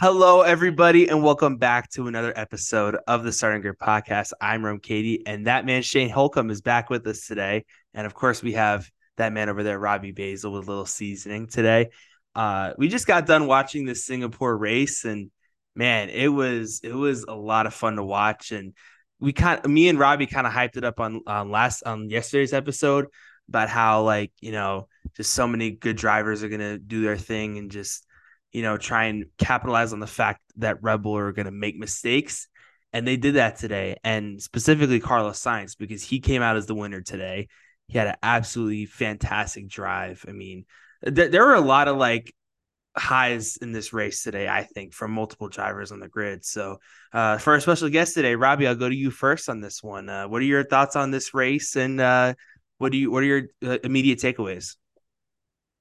Hello, everybody, and welcome back to another episode of the Starting Grid Podcast. I'm Rome Katie, and that man Shane Holcomb is back with us today. And of course, we have that man over there, Robbie Basel, with a little seasoning today. Uh, we just got done watching the Singapore race, and man, it was it was a lot of fun to watch. And we kind of, me and Robbie kind of hyped it up on on last on yesterday's episode about how like you know just so many good drivers are gonna do their thing and just you know, try and capitalize on the fact that Red Bull are going to make mistakes. And they did that today. And specifically Carlos Sainz, because he came out as the winner today. He had an absolutely fantastic drive. I mean, th- there were a lot of like highs in this race today, I think, from multiple drivers on the grid. So, uh, for our special guest today, Robbie, I'll go to you first on this one. Uh, what are your thoughts on this race, and uh, what do you what are your uh, immediate takeaways?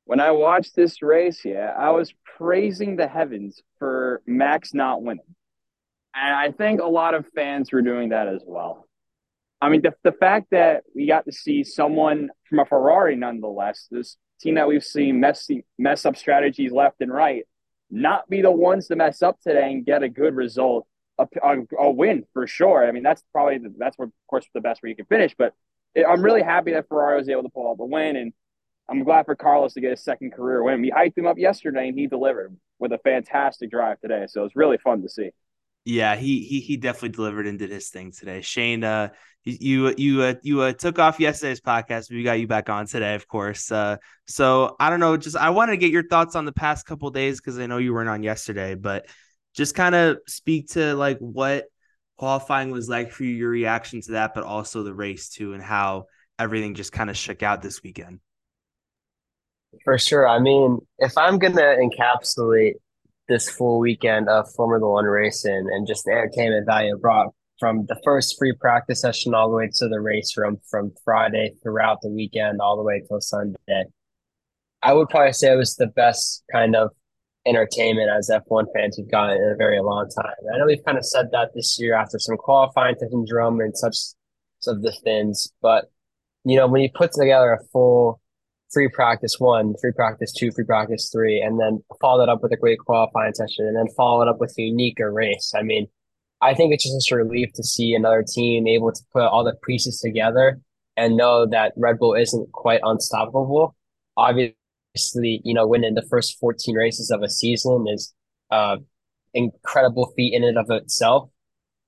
When I watched this race, yeah, I was praising the heavens for Max not winning. And I think a lot of fans were doing that as well. I mean, the, the fact that we got to see someone from a Ferrari, nonetheless, this team that we've seen mess, mess up strategies left and right, not be the ones to mess up today and get a good result, a, a, a win for sure. I mean, that's probably the, that's where, of course, the best where you can finish. But it, I'm really happy that Ferrari was able to pull out the win. And I'm glad for Carlos to get his second career win. We hyped him up yesterday, and he delivered with a fantastic drive today. So it's really fun to see. Yeah, he he he definitely delivered and did his thing today. Shane, uh, you you uh, you uh, took off yesterday's podcast, but we got you back on today, of course. Uh, so I don't know, just I wanted to get your thoughts on the past couple days because I know you weren't on yesterday, but just kind of speak to like what qualifying was like for you, your reaction to that, but also the race too, and how everything just kind of shook out this weekend. For sure. I mean, if I'm gonna encapsulate this full weekend of Formula One racing and just the entertainment value brought from the first free practice session all the way to the race from from Friday throughout the weekend all the way till Sunday, I would probably say it was the best kind of entertainment as F1 fans have gotten in a very long time. I know we've kind of said that this year after some qualifying to syndrome and such of the things, but you know, when you put together a full free practice one, free practice two, free practice three, and then follow that up with a great qualifying session, and then follow it up with a unique race. I mean, I think it's just a relief to see another team able to put all the pieces together and know that Red Bull isn't quite unstoppable. Obviously, you know, winning the first 14 races of a season is uh incredible feat in and of itself.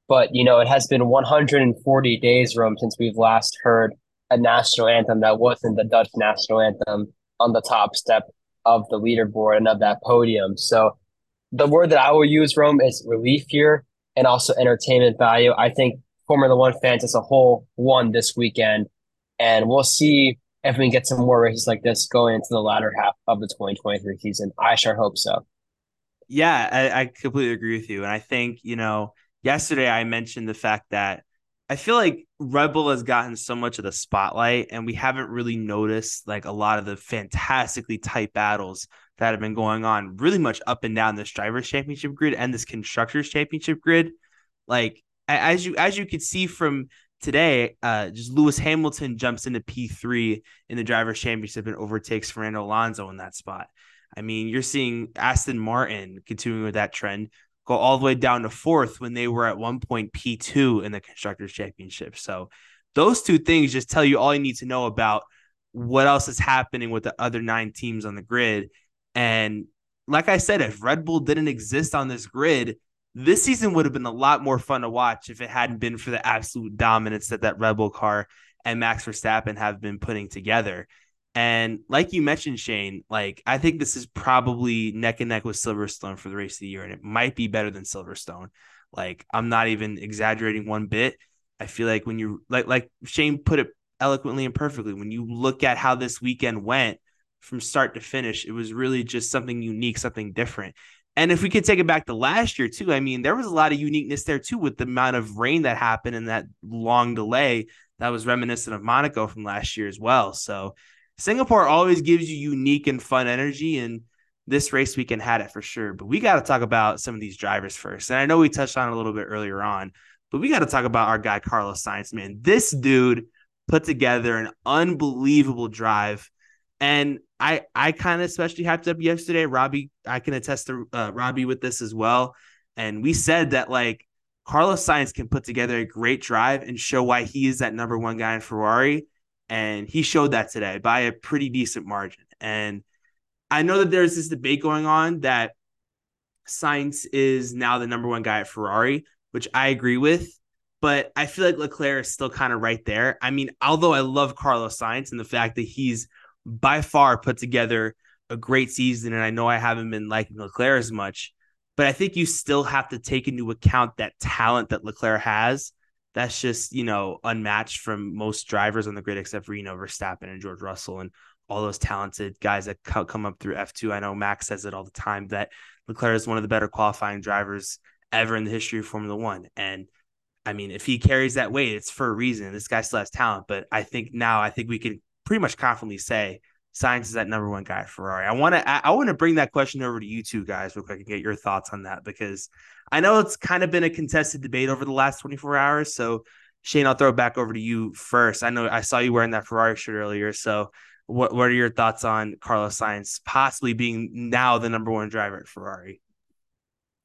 But, you know, it has been 140 days, Rome, since we've last heard a national anthem that wasn't the Dutch national anthem on the top step of the leaderboard and of that podium. So the word that I will use, Rome, is relief here and also entertainment value. I think Formula One fans as a whole won this weekend, and we'll see if we can get some more races like this going into the latter half of the 2023 season. I sure hope so. Yeah, I, I completely agree with you. And I think, you know, yesterday I mentioned the fact that I feel like Red Bull has gotten so much of the spotlight, and we haven't really noticed like a lot of the fantastically tight battles that have been going on, really much up and down this drivers' championship grid and this constructors' championship grid. Like as you as you could see from today, uh, just Lewis Hamilton jumps into P three in the drivers' championship and overtakes Fernando Alonso in that spot. I mean, you're seeing Aston Martin continuing with that trend go all the way down to fourth when they were at one point P2 in the Constructors Championship. So those two things just tell you all you need to know about what else is happening with the other nine teams on the grid. And like I said, if Red Bull didn't exist on this grid, this season would have been a lot more fun to watch if it hadn't been for the absolute dominance that that Red Bull car and Max Verstappen have been putting together. And like you mentioned, Shane, like I think this is probably neck and neck with Silverstone for the race of the year, and it might be better than Silverstone. Like I'm not even exaggerating one bit. I feel like when you like like Shane put it eloquently and perfectly, when you look at how this weekend went from start to finish, it was really just something unique, something different. And if we could take it back to last year too, I mean, there was a lot of uniqueness there too with the amount of rain that happened and that long delay that was reminiscent of Monaco from last year as well. So Singapore always gives you unique and fun energy, and this race weekend had it for sure. But we got to talk about some of these drivers first. And I know we touched on a little bit earlier on, but we got to talk about our guy Carlos Sainz. Man, this dude put together an unbelievable drive. And I I kind of especially hyped up yesterday. Robbie, I can attest to uh, Robbie with this as well. And we said that like Carlos Sainz can put together a great drive and show why he is that number one guy in Ferrari. And he showed that today by a pretty decent margin. And I know that there's this debate going on that Sainz is now the number one guy at Ferrari, which I agree with. But I feel like Leclerc is still kind of right there. I mean, although I love Carlos Sainz and the fact that he's by far put together a great season, and I know I haven't been liking Leclerc as much, but I think you still have to take into account that talent that Leclerc has. That's just, you know, unmatched from most drivers on the grid except know, Verstappen and George Russell and all those talented guys that come up through F2. I know Max says it all the time that Leclerc is one of the better qualifying drivers ever in the history of Formula One. And I mean, if he carries that weight, it's for a reason. This guy still has talent. But I think now, I think we can pretty much confidently say Sainz is that number one guy at Ferrari. I want to I want to bring that question over to you two guys real quick and get your thoughts on that because I know it's kind of been a contested debate over the last 24 hours. So Shane, I'll throw it back over to you first. I know I saw you wearing that Ferrari shirt earlier. So what what are your thoughts on Carlos Sainz possibly being now the number one driver at Ferrari?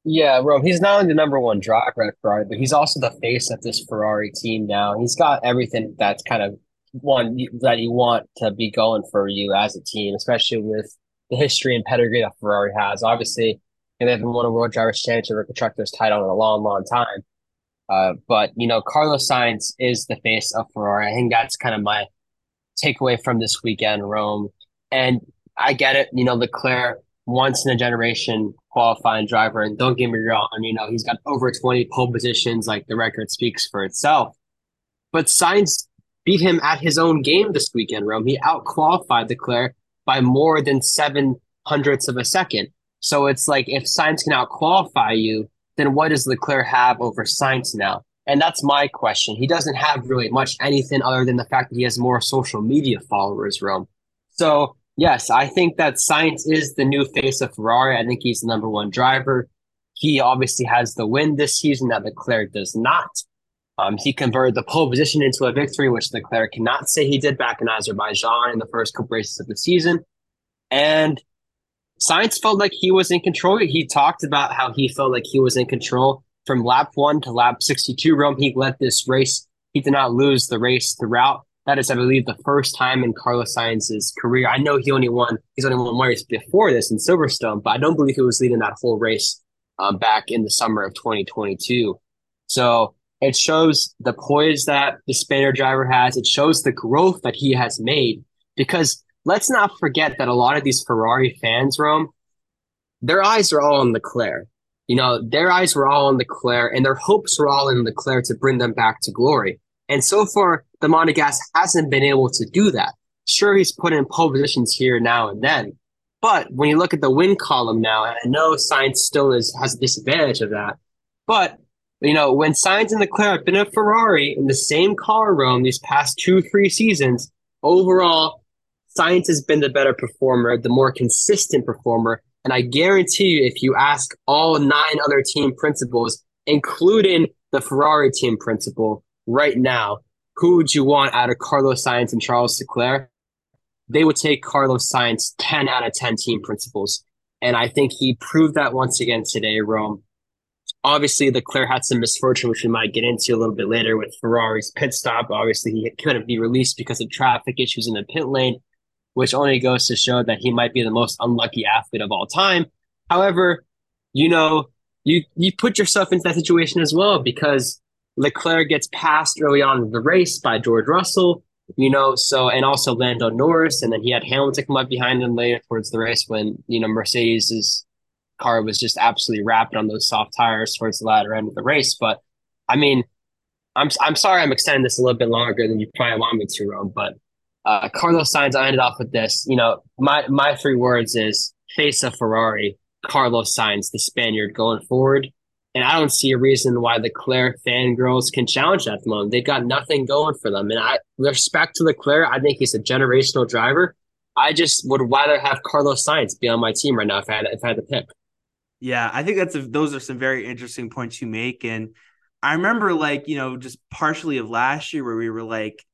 Yeah, Rome. He's not only the number one driver at Ferrari, but he's also the face of this Ferrari team now. He's got everything that's kind of one that you want to be going for you as a team, especially with the history and pedigree that Ferrari has. Obviously, they haven't won a World Drivers' Championship or Constructors title in a long, long time. Uh, but you know, Carlos Sainz is the face of Ferrari. I think that's kind of my takeaway from this weekend, Rome. And I get it, you know, Leclerc, once in a generation qualifying driver. And don't get me wrong, you know, he's got over 20 pole positions, like the record speaks for itself. But Sainz beat him at his own game this weekend, Rome. He out qualified Leclerc by more than seven hundredths of a second. So it's like if Sainz cannot qualify you, then what does Leclerc have over Sainz now? And that's my question. He doesn't have really much anything other than the fact that he has more social media followers, Rome. So yes, I think that Sainz is the new face of Ferrari. I think he's the number one driver. He obviously has the win this season that Leclerc does not. Um, he converted the pole position into a victory, which Leclerc cannot say he did back in Azerbaijan in the first couple races of the season. And Sainz felt like he was in control. He talked about how he felt like he was in control from lap one to lap 62. Rome, he led this race. He did not lose the race throughout. That is, I believe, the first time in Carlos Sainz's career. I know he only won, he's only won one race before this in Silverstone, but I don't believe he was leading that whole race um, back in the summer of 2022. So it shows the poise that the Spaniard driver has. It shows the growth that he has made. Because let's not forget that a lot of these Ferrari fans, Rome, their eyes are all on Leclerc. You know, their eyes were all on Leclerc and their hopes were all in Leclerc to bring them back to glory. And so far, the Monegasque hasn't been able to do that. Sure, he's put in pole positions here now and then. But when you look at the win column now, and I know Sainz still is has a disadvantage of that, but you know, when Sainz and Leclerc have been a Ferrari in the same car room these past two, three seasons, overall, Sainz has been the better performer, the more consistent performer. And I guarantee you, if you ask all nine other team principals, including the Ferrari team principal, right now, who would you want out of Carlos Sainz and Charles Leclerc? They would take Carlos Sainz 10 out of 10 team principals. And I think he proved that once again today, Rome. Obviously, the Leclerc had some misfortune, which we might get into a little bit later with Ferrari's pit stop. Obviously, he couldn't be released because of traffic issues in the pit lane, which only goes to show that he might be the most unlucky athlete of all time. However, you know, you you put yourself into that situation as well because Leclerc gets passed early on in the race by George Russell, you know, so and also Lando Norris, and then he had Hamilton come up behind him later towards the race when you know Mercedes's car was just absolutely rapid on those soft tires towards the latter end of the race. But I mean, I'm I'm sorry I'm extending this a little bit longer than you probably want me to, Rome. But uh, Carlos Sainz, I ended off with this. You know, my my three words is face of Ferrari, Carlos Sainz, the Spaniard, going forward. And I don't see a reason why Leclerc fangirls can challenge that at the moment. They've got nothing going for them. And I respect to Leclerc, I think he's a generational driver. I just would rather have Carlos Sainz be on my team right now if I had if I had to pick. Yeah, I think that's a, those are some very interesting points you make, and I remember like you know just partially of last year where we were like,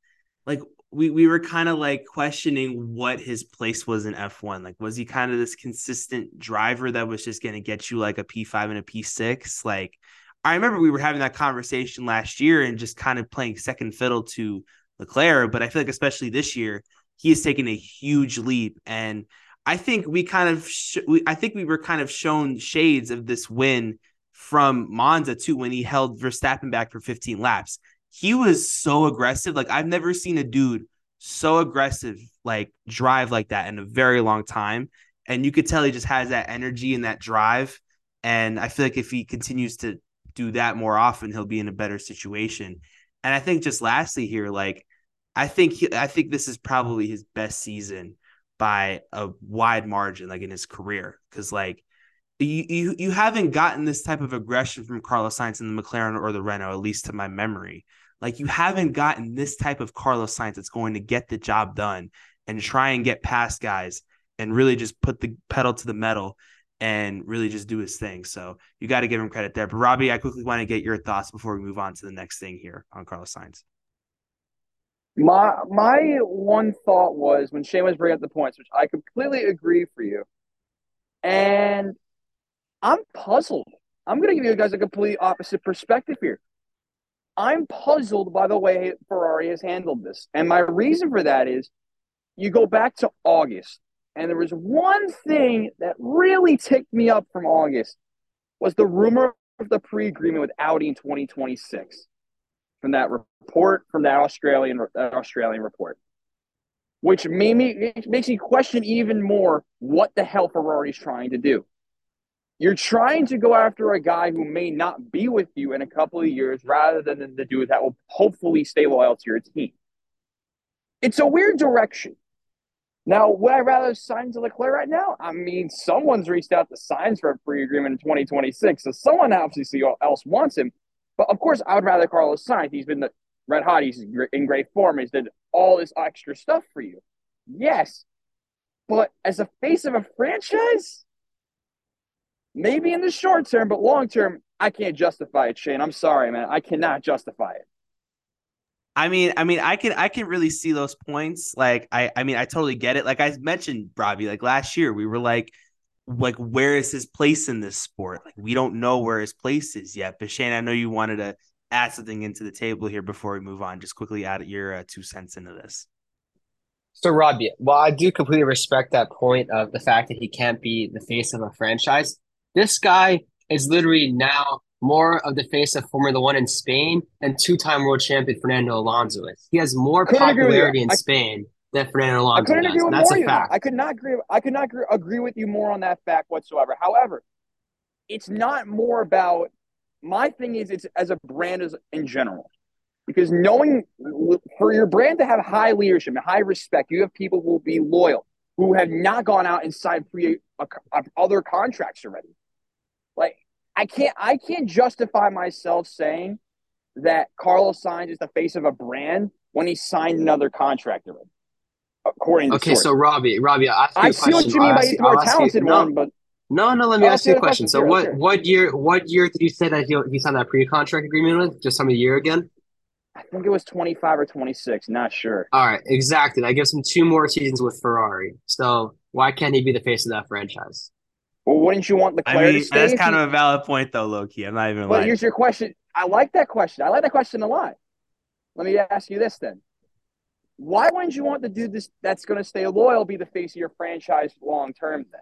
like we we were kind of like questioning what his place was in F1. Like, was he kind of this consistent driver that was just going to get you like a P5 and a P6? Like, I remember we were having that conversation last year and just kind of playing second fiddle to Leclerc. But I feel like, especially this year, he has taken a huge leap. And I think we kind of, sh- we, I think we were kind of shown shades of this win from Monza too when he held Verstappen back for 15 laps he was so aggressive. Like I've never seen a dude so aggressive, like drive like that in a very long time. And you could tell he just has that energy and that drive. And I feel like if he continues to do that more often, he'll be in a better situation. And I think just lastly here, like I think he, I think this is probably his best season by a wide margin, like in his career, because like you, you you haven't gotten this type of aggression from Carlos Sainz in the McLaren or the Renault, at least to my memory. Like you haven't gotten this type of Carlos Sainz that's going to get the job done and try and get past guys and really just put the pedal to the metal and really just do his thing. So you got to give him credit there. But Robbie, I quickly want to get your thoughts before we move on to the next thing here on Carlos Sainz. My my one thought was when Shane was bringing up the points, which I completely agree for you, and I'm puzzled. I'm going to give you guys a complete opposite perspective here. I'm puzzled by the way Ferrari has handled this. And my reason for that is you go back to August, and there was one thing that really ticked me up from August was the rumor of the pre-agreement with Audi in 2026 from that report from that Australian that Australian report, which made me makes me question even more what the hell Ferrari's trying to do. You're trying to go after a guy who may not be with you in a couple of years rather than the dude that will hopefully stay loyal to your team. It's a weird direction. Now, would I rather sign to Leclerc right now? I mean, someone's reached out to Sainz for a free agreement in 2026, so someone obviously else wants him. But of course, I would rather Carlos Sainz. He's been the red hot. He's in great form. He's did all this extra stuff for you. Yes, but as a face of a franchise, Maybe in the short term, but long term, I can't justify it, Shane. I'm sorry, man. I cannot justify it. I mean, I mean, I can I can really see those points. Like, I I mean, I totally get it. Like I mentioned, Robbie, like last year we were like, like where is his place in this sport? Like we don't know where his place is yet. But Shane, I know you wanted to add something into the table here before we move on. Just quickly add your uh, two cents into this. So Robbie, well, I do completely respect that point of the fact that he can't be the face of a franchise. This guy is literally now more of the face of Formula One in Spain and two-time world champion Fernando Alonso is. He has more popularity in I, Spain than Fernando Alonso. I couldn't does. agree with That's more a fact. I could not agree. I could not agree, with you more on that fact whatsoever. However, it's not more about my thing. Is it's as a brand as in general because knowing for your brand to have high leadership and high respect, you have people who will be loyal who have not gone out and signed pre uh, other contracts already. Like I can't I can't justify myself saying that Carlos Sainz is the face of a brand when he signed another contract already. According to okay, so Robbie, Robbie, I, I see what you mean by he's more talented you, one, but no, no. Let me ask you a question. question. So, sure, what sure. what year what year did you say that he he signed that pre contract agreement with? Just some year again. I think it was 25 or 26, not sure. All right, exactly. That gives him two more seasons with Ferrari. So why can't he be the face of that franchise? Well, wouldn't you want Leclerc I mean. That's kind of a valid point, though, Loki. I'm not even. But lying. here's your question. I like that question. I like that question a lot. Let me ask you this then: Why wouldn't you want the dude this, that's going to stay loyal be the face of your franchise long term? Then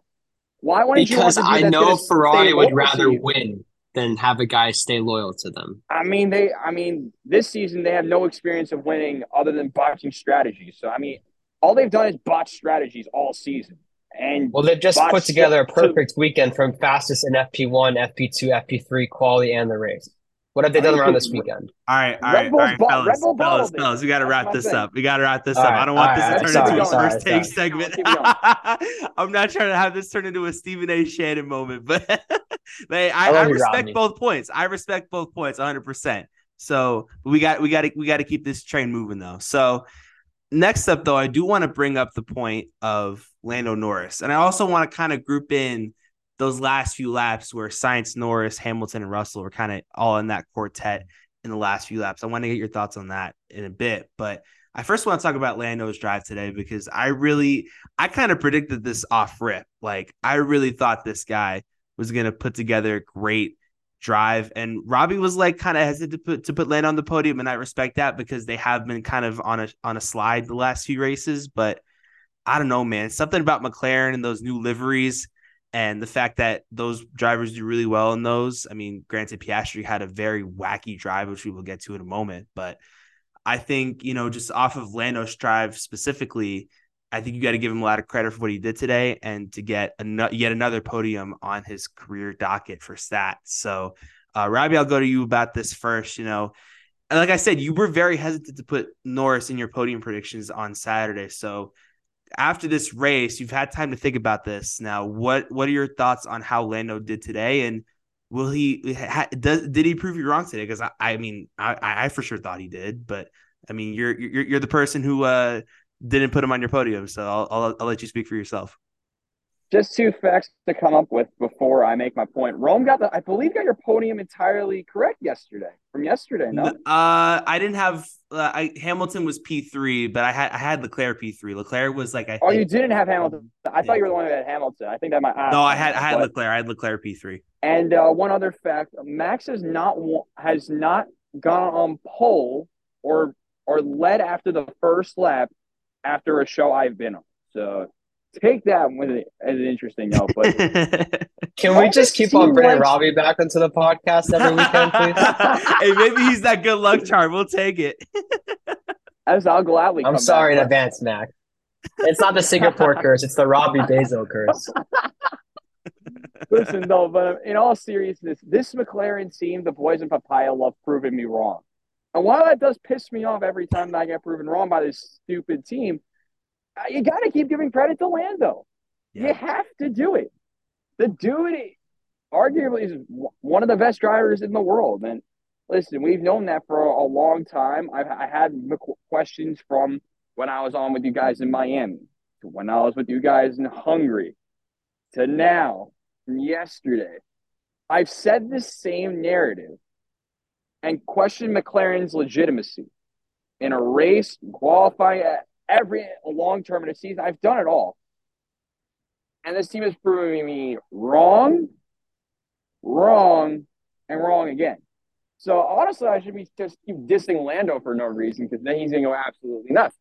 why wouldn't because you? Because I know Ferrari would rather win than have a guy stay loyal to them. I mean, they. I mean, this season they have no experience of winning other than botching strategies. So I mean, all they've done is botch strategies all season. And well, they've just put together a perfect to, weekend from fastest in FP1, FP2, FP3 quality and the race. What have they done around this weekend? All right, all right, all right, fellas, fellas, fellas, we got to wrap this up. We got to wrap this all up. Right, I don't want this right, to turn sorry, into a sorry, first take segment. I'm not trying to have this turn into a Stephen A. Shannon moment, but they, I, I, I respect both points. I respect both points 100. percent So we got, we got to, we got to keep this train moving though. So next up, though, I do want to bring up the point of Lando Norris, and I also want to kind of group in those last few laps where Sainz Norris, Hamilton, and Russell were kind of all in that quartet in the last few laps. I want to get your thoughts on that in a bit, but I first want to talk about Lando's drive today because I really, I kind of predicted this off rip. Like, I really thought this guy was going to put together great drive. And Robbie was like kind of hesitant to put, to put Lando on the podium. And I respect that because they have been kind of on a, on a slide the last few races. But I don't know, man. Something about McLaren and those new liveries and the fact that those drivers do really well in those. I mean, granted, Piastri had a very wacky drive, which we will get to in a moment. But I think, you know, just off of Lando's drive specifically, I think you got to give him a lot of credit for what he did today and to get an- yet another podium on his career docket for stats. So, uh, Robbie, I'll go to you about this first. You know, and like I said, you were very hesitant to put Norris in your podium predictions on Saturday. So, after this race, you've had time to think about this. Now, what what are your thoughts on how Lando did today, and will he ha, does did he prove you wrong today? Because I, I mean, I, I for sure thought he did, but I mean, you're you're you're the person who uh, didn't put him on your podium, so I'll, I'll I'll let you speak for yourself. Just two facts to come up with before I make my point. Rome got the, I believe, got your podium entirely correct yesterday. From yesterday, no. Uh, I didn't have. Uh, I Hamilton was P three, but I had I had Leclerc P three. Leclerc was like I. Oh, think, you didn't have Hamilton. I thought you were the one that had Hamilton. I think that might. No, I had I had but, Leclerc. I had Leclerc P three. And uh, one other fact: Max has not has not gone on pole or or led after the first lap after a show I've been on. So take that with it as an interesting note. But can we just keep on bringing like... Robbie back into the podcast every weekend, please? hey, maybe he's that good luck charm. We'll take it. As I'll gladly. I'm sorry back, in advance, Mac. It's not the Singapore curse; it's the Robbie Basel curse. Listen, though, but in all seriousness, this McLaren team, the boys in Papaya, love proving me wrong. And while that does piss me off every time that I get proven wrong by this stupid team, uh, you got to keep giving credit to Lando. Yeah. You have to do it. The dude, arguably, is one of the best drivers in the world. And listen, we've known that for a long time. I've I had questions from when I was on with you guys in Miami, to when I was with you guys in Hungary, to now, from yesterday. I've said the same narrative and question McLaren's legitimacy in a race, qualify every long term in a season. I've done it all. And this team is proving me wrong, wrong, and wrong again. So honestly, I should be just keep dissing Lando for no reason because then he's gonna go absolutely nuts.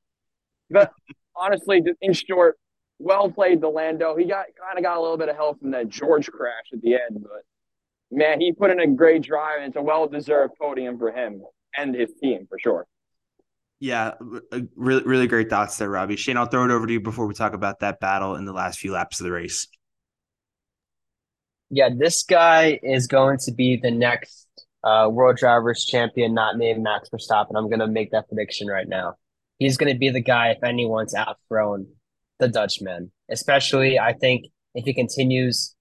But honestly, in short, well played the Lando. He got kind of got a little bit of help from that George crash at the end, but man, he put in a great drive, and it's a well deserved podium for him and his team for sure. Yeah, really, really great thoughts there, Robbie. Shane, I'll throw it over to you before we talk about that battle in the last few laps of the race. Yeah, this guy is going to be the next uh, World Drivers Champion, not named Max Verstappen. I'm going to make that prediction right now. He's going to be the guy, if anyone's outthrown the Dutchman. Especially, I think if he continues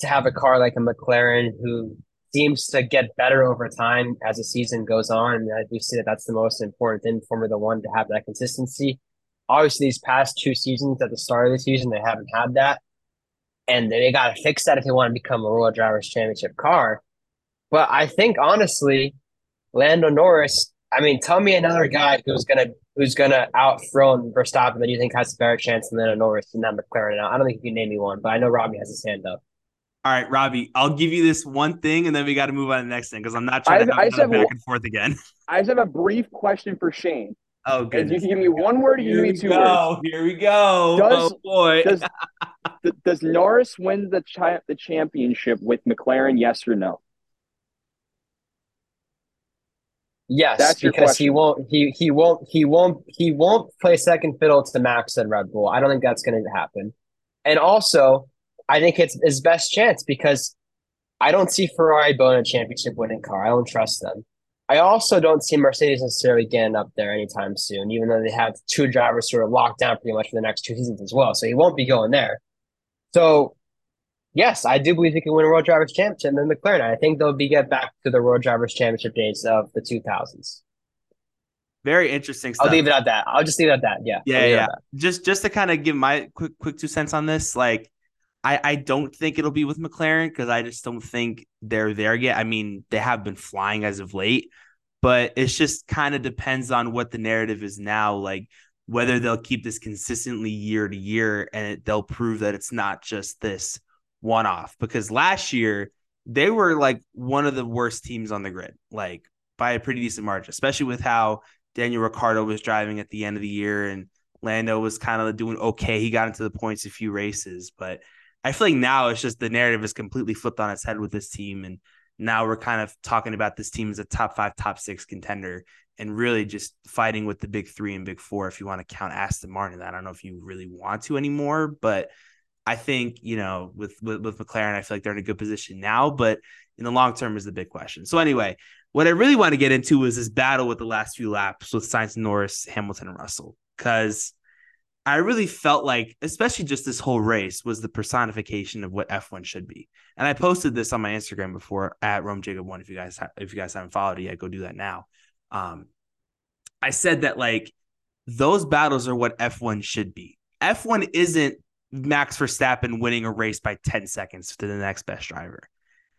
to have a car like a McLaren who seems to get better over time as the season goes on. And I do see that that's the most important thing for Formula One to have that consistency. Obviously, these past two seasons at the start of the season, they haven't had that. And they got to fix that if they want to become a World Drivers' Championship car. But I think honestly, Lando Norris. I mean, tell me another guy who's gonna who's gonna outthrow Verstappen that you think has a better chance than Lando Norris in that McLaren. I don't think you can name me one, but I know Robbie has his hand up. All right, Robbie, I'll give you this one thing, and then we got to move on to the next thing because I'm not trying I, to have, back and forth again. I just have a brief question for Shane. Oh, good. You can give me one word. You give me two go. words. Here we go. Does, oh boy. does, does Norris win the chi- the championship with McLaren? Yes or no? Yes, That's because he won't. He he won't. He won't. He won't play second fiddle to Max and Red Bull. I don't think that's going to happen. And also, I think it's his best chance because I don't see Ferrari building a championship winning car. I don't trust them. I also don't see Mercedes necessarily getting up there anytime soon, even though they have two drivers who are locked down pretty much for the next two seasons as well. So he won't be going there. So, yes, I do believe he can win a World Drivers' Championship in McLaren. I think they'll be get back to the World Drivers' Championship days of the 2000s. Very interesting stuff. I'll leave it at that. I'll just leave it at that. Yeah. Yeah, yeah. Just just to kind of give my quick quick two cents on this, like I, I don't think it'll be with McLaren because I just don't think they're there yet. I mean, they have been flying as of late, but it's just kind of depends on what the narrative is now. Like whether they'll keep this consistently year to year and they'll prove that it's not just this one off. Because last year they were like one of the worst teams on the grid, like by a pretty decent margin, especially with how Daniel Ricciardo was driving at the end of the year and Lando was kind of doing okay. He got into the points a few races, but I feel like now it's just the narrative is completely flipped on its head with this team. And now we're kind of talking about this team as a top five, top six contender and really just fighting with the big three and big four if you want to count Aston Martin. I don't know if you really want to anymore, but I think, you know, with, with, with McLaren, I feel like they're in a good position now, but in the long term is the big question. So anyway, what I really want to get into is this battle with the last few laps with Sainz, Norris, Hamilton, and Russell, because I really felt like, especially just this whole race, was the personification of what F1 should be. And I posted this on my Instagram before at Rome Jacob One. If you guys ha- if you guys haven't followed it yet, go do that now. Um, I said that like those battles are what F1 should be. F1 isn't Max Verstappen winning a race by 10 seconds to the next best driver.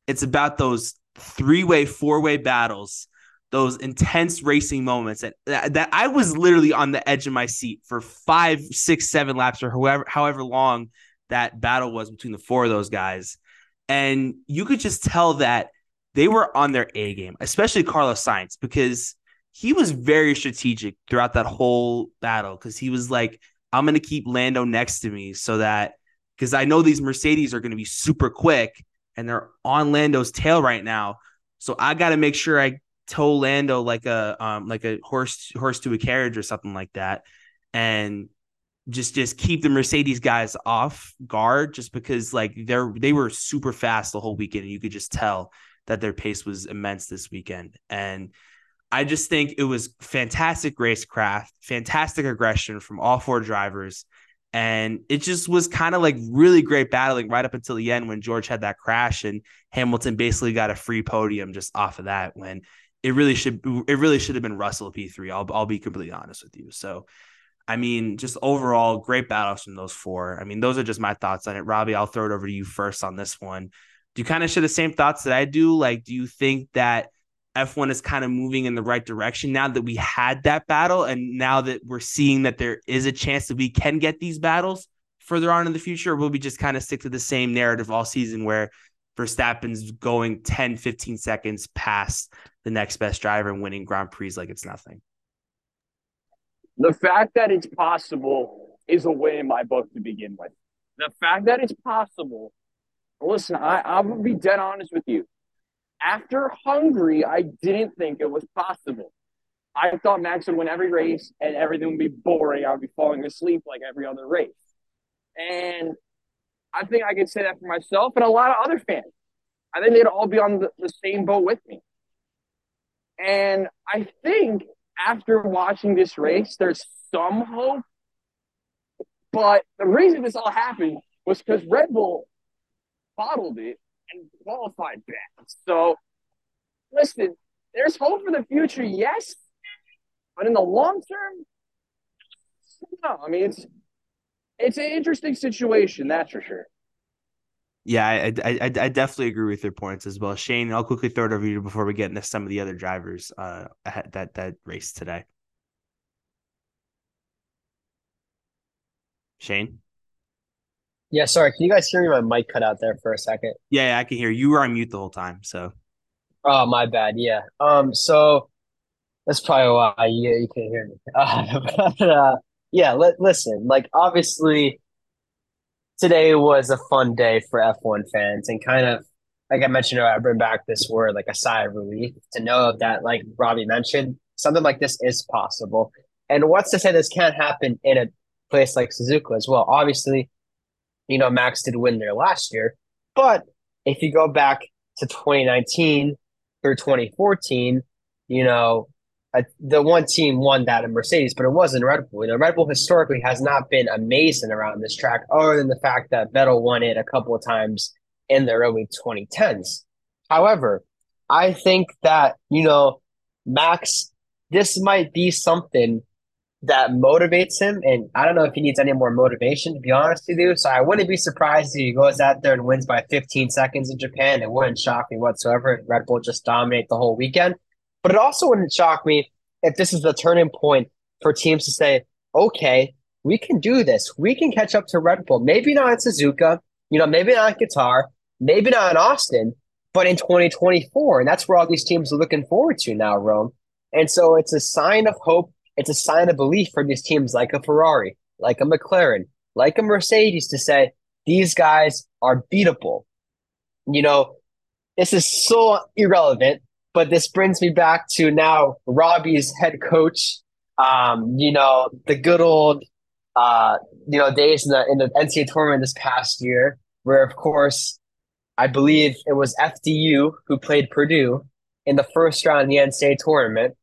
It's about those three-way, four-way battles, those intense racing moments that, that I was literally on the edge of my seat for five, six, seven laps or however however long that battle was between the four of those guys. And you could just tell that they were on their A game, especially Carlos Sainz, because he was very strategic throughout that whole battle because he was like, I'm to keep Lando next to me so that because I know these Mercedes are going to be super quick and they're on Lando's tail right now. So I got to make sure I tow Lando like a um like a horse horse to a carriage or something like that and just just keep the Mercedes guys off guard just because like they're they were super fast the whole weekend and you could just tell that their pace was immense this weekend and I just think it was fantastic racecraft, fantastic aggression from all four drivers. And it just was kind of like really great battling right up until the end when George had that crash and Hamilton basically got a free podium just off of that when it really should it really should have been Russell P3. I'll I'll be completely honest with you. So I mean, just overall great battles from those four. I mean, those are just my thoughts on it. Robbie, I'll throw it over to you first on this one. Do you kind of share the same thoughts that I do? Like, do you think that F1 is kind of moving in the right direction now that we had that battle and now that we're seeing that there is a chance that we can get these battles further on in the future? Or will we just kind of stick to the same narrative all season where Verstappen's going 10, 15 seconds past the next best driver and winning Grand Prix like it's nothing? The fact that it's possible is a win in my book to begin with. The fact that it's possible, listen, I, I will be dead honest with you after Hungary, I didn't think it was possible. I thought Max would win every race and everything would be boring. I would be falling asleep like every other race. And I think I could say that for myself and a lot of other fans. I think they'd all be on the, the same boat with me. And I think after watching this race, there's some hope. But the reason this all happened was because Red Bull bottled it and qualified bad. So, listen, there's hope for the future, yes, but in the long term, no. I mean, it's it's an interesting situation, that's for sure. Yeah, I, I, I definitely agree with your points as well, Shane. I'll quickly throw it over to you before we get into some of the other drivers uh that that race today. Shane. Yeah, sorry. Can you guys hear me? My mic cut out there for a second. Yeah, yeah I can hear you. You were on mute the whole time, so. Oh, my bad. Yeah. Um. So that's probably why you you can't hear me. Uh, but uh, yeah. Let listen. Like obviously, today was a fun day for F1 fans, and kind of like I mentioned, I bring back this word like a sigh of relief to know that, like Robbie mentioned, something like this is possible. And what's to say this can't happen in a place like Suzuka as well? Obviously, you know, Max did win there last year. But if you go back to 2019 through 2014, you know, the one team won that in Mercedes, but it wasn't Red Bull. You know, Red Bull historically has not been amazing around this track, other than the fact that Vettel won it a couple of times in the early 2010s. However, I think that, you know, Max, this might be something that motivates him. And I don't know if he needs any more motivation, to be honest with you. So I wouldn't be surprised if he goes out there and wins by 15 seconds in Japan. It wouldn't shock me whatsoever. Red Bull just dominate the whole weekend. But it also wouldn't shock me if this is the turning point for teams to say, okay, we can do this. We can catch up to Red Bull. Maybe not in Suzuka, you know, maybe not in Qatar, maybe not in Austin, but in 2024. And that's where all these teams are looking forward to now, Rome. And so it's a sign of hope. It's a sign of belief for these teams like a Ferrari, like a McLaren, like a Mercedes to say, these guys are beatable. You know, this is so irrelevant, but this brings me back to now Robbie's head coach. Um, you know, the good old uh, you know, days in the in the NCAA tournament this past year, where of course I believe it was FDU who played Purdue in the first round of the NCAA tournament.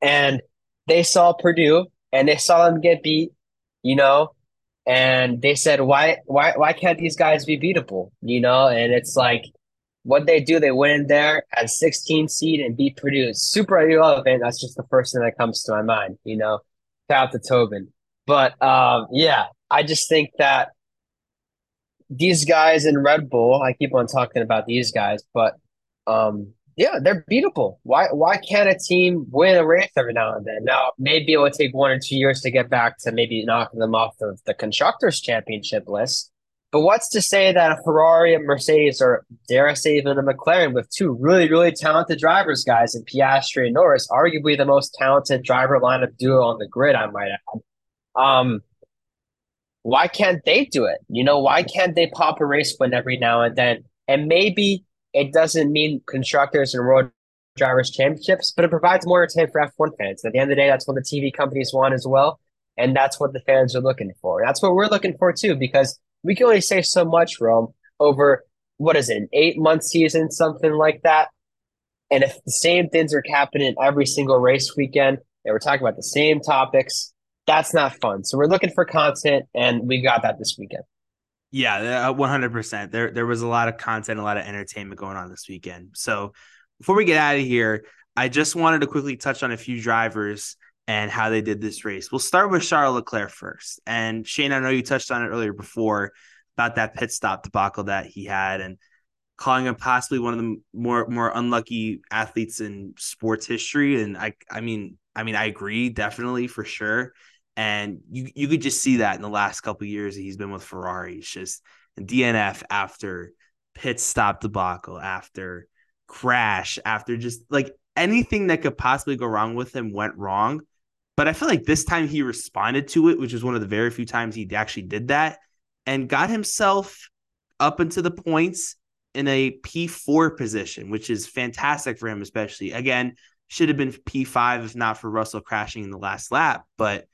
And they saw Purdue and they saw them get beat, you know, and they said, why, why, why can't these guys be beatable? You know, and it's like what they do, they went in there at 16 seed and beat Purdue. It's super irrelevant. That's just the first thing that comes to my mind, you know. Shout out to Tobin. But um, yeah, I just think that these guys in Red Bull, I keep on talking about these guys, but um, yeah, they're beatable. Why why can't a team win a race every now and then? Now, maybe it will take one or two years to get back to maybe knocking them off of the constructors championship list. But what's to say that a Ferrari, a Mercedes, or dare I say even a McLaren with two really, really talented drivers, guys, in Piastri and Norris, arguably the most talented driver lineup duo on the grid, I might add. Um, why can't they do it? You know, why can't they pop a race win every now and then? And maybe it doesn't mean constructors and road drivers championships, but it provides more entertainment for F1 fans. At the end of the day, that's what the TV companies want as well. And that's what the fans are looking for. That's what we're looking for too, because we can only say so much, Rome, over what is it, an eight month season, something like that. And if the same things are happening every single race weekend, and we're talking about the same topics, that's not fun. So we're looking for content, and we got that this weekend. Yeah, uh, one hundred percent. There, there was a lot of content, a lot of entertainment going on this weekend. So before we get out of here, I just wanted to quickly touch on a few drivers and how they did this race. We'll start with Charles Leclerc first. And Shane, I know you touched on it earlier before about that pit stop debacle that he had, and calling him possibly one of the more more unlucky athletes in sports history. And I, I mean, I mean, I agree, definitely for sure. And you you could just see that in the last couple years that he's been with Ferrari. It's just DNF after pit stop debacle, after crash, after just like anything that could possibly go wrong with him went wrong. But I feel like this time he responded to it, which was one of the very few times he actually did that and got himself up into the points in a P4 position, which is fantastic for him, especially. Again, should have been P5 if not for Russell crashing in the last lap. But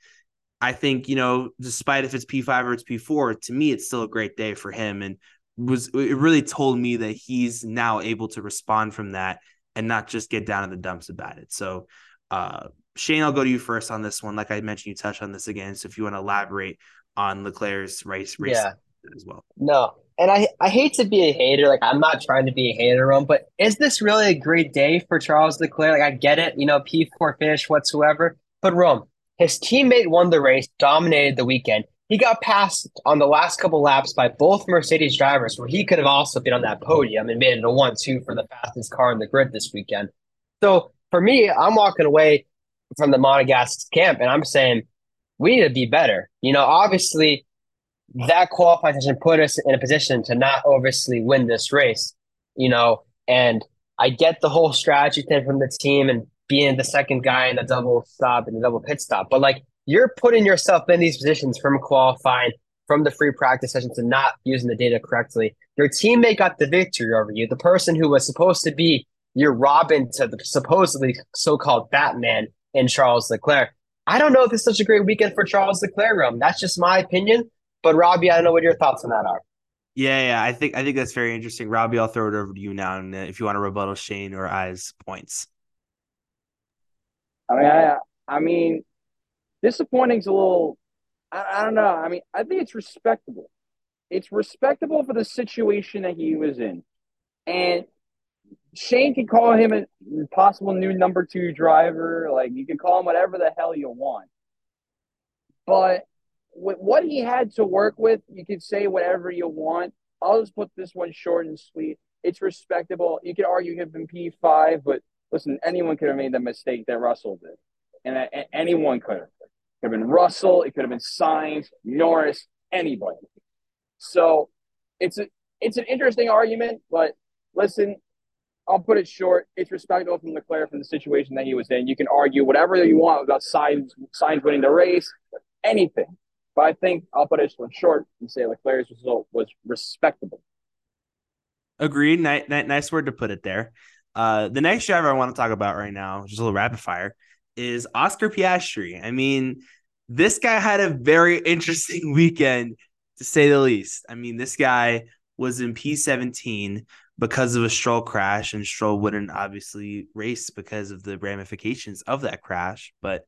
I think, you know, despite if it's P5 or it's P4, to me, it's still a great day for him. And was it really told me that he's now able to respond from that and not just get down in the dumps about it. So, uh, Shane, I'll go to you first on this one. Like I mentioned, you touched on this again. So if you want to elaborate on Leclerc's race, race yeah. as well. No, and I, I hate to be a hater. Like I'm not trying to be a hater on, but is this really a great day for Charles Leclerc? Like I get it, you know, P4 finish whatsoever. But Rome, his teammate won the race, dominated the weekend. He got passed on the last couple laps by both Mercedes drivers, where he could have also been on that podium and made it a one-two for the fastest car in the grid this weekend. So for me, I'm walking away from the Monegasque camp, and I'm saying we need to be better. You know, obviously that qualifying session put us in a position to not obviously win this race. You know, and I get the whole strategy thing from the team and being the second guy in the double stop and the double pit stop. But like you're putting yourself in these positions from qualifying, from the free practice sessions and not using the data correctly. Your teammate got the victory over you. The person who was supposed to be your Robin to the supposedly so-called Batman in Charles Leclerc. I don't know if it's such a great weekend for Charles Leclerc. Rome. That's just my opinion. But Robbie, I don't know what your thoughts on that are. Yeah, yeah, I think I think that's very interesting. Robbie, I'll throw it over to you now, and uh, if you want to rebuttal Shane or I's points. I mean, I, I mean, disappointing's a little. I, I don't know. I mean, I think it's respectable. It's respectable for the situation that he was in, and Shane can call him a possible new number two driver. Like you can call him whatever the hell you want, but with what he had to work with, you could say whatever you want. I'll just put this one short and sweet. It's respectable. You could argue him P five, but listen, anyone could have made the mistake that Russell did, and, and anyone could have. It could have been Russell. It could have been Sainz, Norris, anybody. So it's a, it's an interesting argument, but listen, I'll put it short. It's respectable from Leclerc from the situation that he was in. You can argue whatever you want about Sainz, Sainz winning the race, anything. But I think I'll put it short and say Leclerc's result was respectable. Agreed. Nice, nice word to put it there. Uh, the next driver I want to talk about right now, just a little rapid fire, is Oscar Piastri. I mean, this guy had a very interesting weekend to say the least. I mean, this guy was in P17 because of a Stroll crash, and Stroll wouldn't obviously race because of the ramifications of that crash. But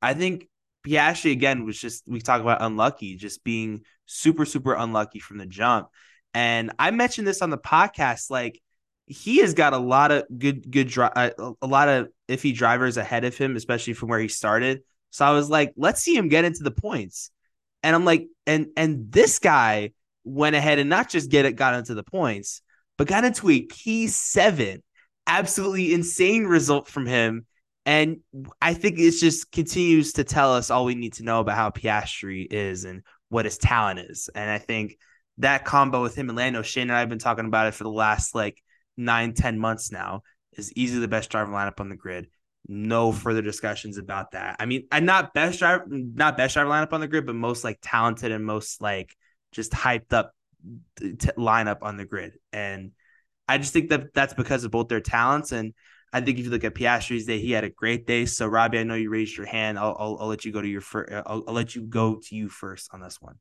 I think Piastri again was just we talk about unlucky, just being super super unlucky from the jump. And I mentioned this on the podcast, like he has got a lot of good good dri- uh, a lot of iffy drivers ahead of him, especially from where he started. So I was like, let's see him get into the points. And I'm like, and and this guy went ahead and not just get it got into the points, but got into a P7. Absolutely insane result from him. And I think it just continues to tell us all we need to know about how Piastri is and what his talent is. And I think that combo with him and Lando, Shane and I have been talking about it for the last like nine, ten months now, is easily the best driver lineup on the grid. No further discussions about that. I mean, I'm not best driver, not best driver lineup on the grid, but most like talented and most like just hyped up t- lineup on the grid. And I just think that that's because of both their talents. And I think if you look at Piastri's day, he had a great day. So Robbie, I know you raised your hand. I'll I'll, I'll let you go to your first. I'll, I'll let you go to you first on this one.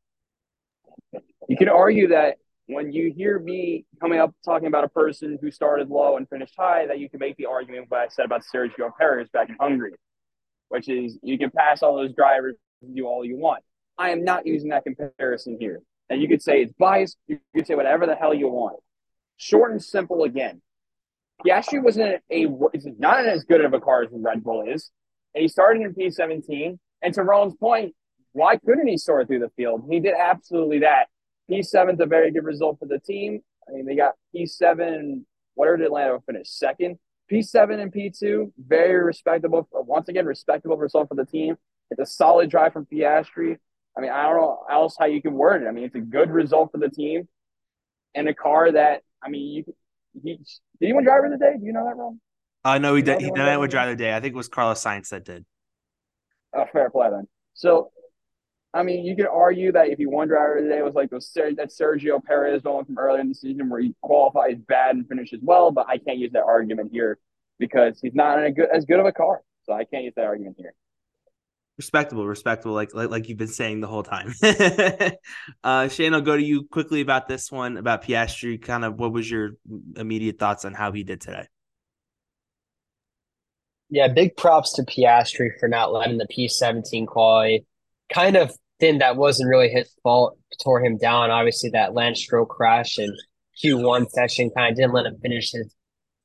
You could argue that when you hear me coming up talking about a person who started low and finished high, that you can make the argument what I said about Sergio Perez back in Hungary, which is you can pass all those drivers and do all you want. I am not using that comparison here. And you could say it's biased. You could say whatever the hell you want. Short and simple again. Piastri wasn't a is not as good of a car as Red Bull is, and he started in P17. And to Rome's point, why couldn't he soar through the field? He did absolutely that. P7 is a very good result for the team. I mean, they got P7. Whatever did Atlanta finish? Second. P7 and P2, very respectable. Once again, respectable result for the team. It's a solid drive from Piastri. I mean, I don't know else how you can word it. I mean, it's a good result for the team and a car that, I mean, you he, did he win driver of the day? Do you know that, Rome? Uh, know he did. He did not win driver of the day. I think it was Carlos Sainz that did. Oh, fair play then. So I mean, you could argue that if he won driver today, it was like those that Sergio Perez one from earlier in the season where he qualifies bad and finishes well, but I can't use that argument here because he's not in a good as good of a car. So I can't use that argument here. Respectable, respectable, like like, like you've been saying the whole time. uh, Shane, I'll go to you quickly about this one about Piastri. Kind of, what was your immediate thoughts on how he did today? Yeah, big props to Piastri for not letting the P17 quality kind of thing that wasn't really his fault tore him down. Obviously, that Lance Stroll crash and Q1 session kind of didn't let him finish his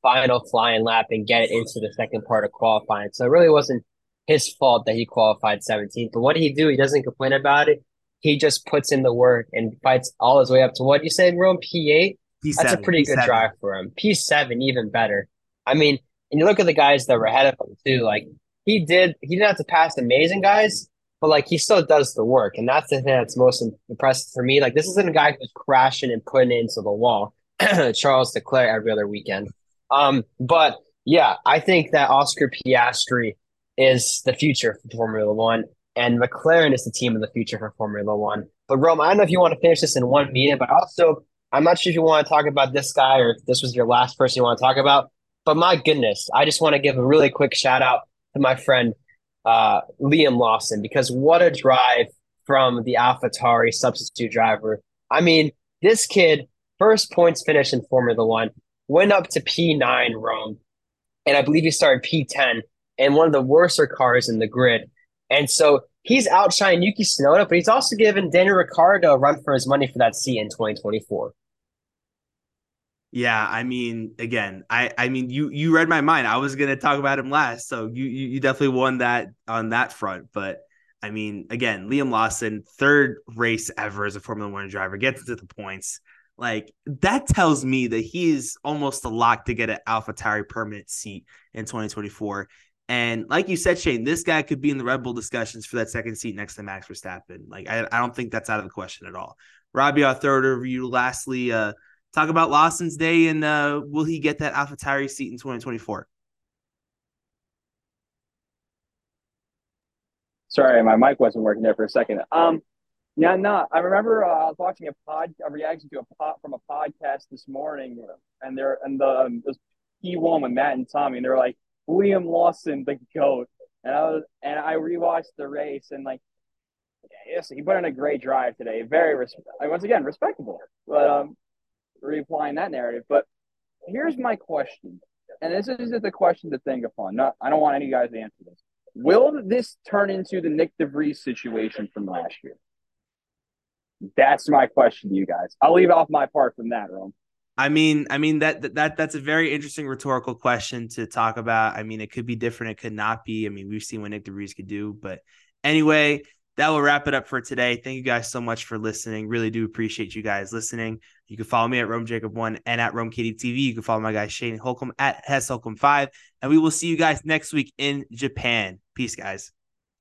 final flying lap and get it into the second part of qualifying. So it really wasn't his fault that he qualified 17th. But what did he do? He doesn't complain about it. He just puts in the work and fights all his way up to what you said, Rome? P8? P7, That's a pretty P7. good drive for him. P7, even better. I mean, and you look at the guys that were ahead of him too. Like he did, he didn't have to pass amazing guys, but like he still does the work, and that's the thing that's most impressive for me. Like this isn't a guy who's crashing and putting into the wall. Charles Leclerc every other weekend. Um, but yeah, I think that Oscar Piastri is the future for Formula One, and McLaren is the team of the future for Formula One. But Rome, I don't know if you want to finish this in one minute, but also I'm not sure if you want to talk about this guy or if this was your last person you want to talk about. But my goodness, I just want to give a really quick shout out to my friend uh, Liam Lawson because what a drive from the AlphaTauri substitute driver. I mean, this kid, first points finish in Formula One, went up to P9 Rome, and I believe he started P10 and one of the worser cars in the grid. And so he's outshining Yuki Tsunoda, but he's also given Daniel Ricciardo a run for his money for that seat in 2024. Yeah, I mean, again, I I mean, you you read my mind. I was gonna talk about him last, so you you, you definitely won that on that front. But I mean, again, Liam Lawson, third race ever as a Formula One driver, gets into the points. like that tells me that he's almost a lock to get an AlphaTauri permanent seat in 2024. And like you said, Shane, this guy could be in the Red Bull discussions for that second seat next to Max Verstappen. Like I, I don't think that's out of the question at all. Robbie, it over you. Lastly, uh, talk about Lawson's day and uh, will he get that AlphaTauri seat in 2024? Sorry, my mic wasn't working there for a second. Um, yeah, no, I remember uh, I was watching a pod, a reaction to a pod from a podcast this morning, and there and the um, this P1 with Matt and Tommy, and they're like Liam Lawson, the goat, and I was and I rewatched the race and like, yes, he put in a great drive today, very res- once again respectable, but um, replying that narrative. But here's my question, and this is the question to think upon. Not, I don't want any guys to answer this. Will this turn into the Nick de Vries situation from last year? That's my question to you guys. I'll leave off my part from that, Rome. I mean, I mean that that that's a very interesting rhetorical question to talk about. I mean, it could be different, it could not be. I mean, we've seen what Nick de Vries could do, but anyway, that will wrap it up for today. Thank you guys so much for listening. Really do appreciate you guys listening. You can follow me at Rome Jacob One and at Rome TV. You can follow my guy Shane Holcomb at Hess Holcomb Five, and we will see you guys next week in Japan. Peace, guys.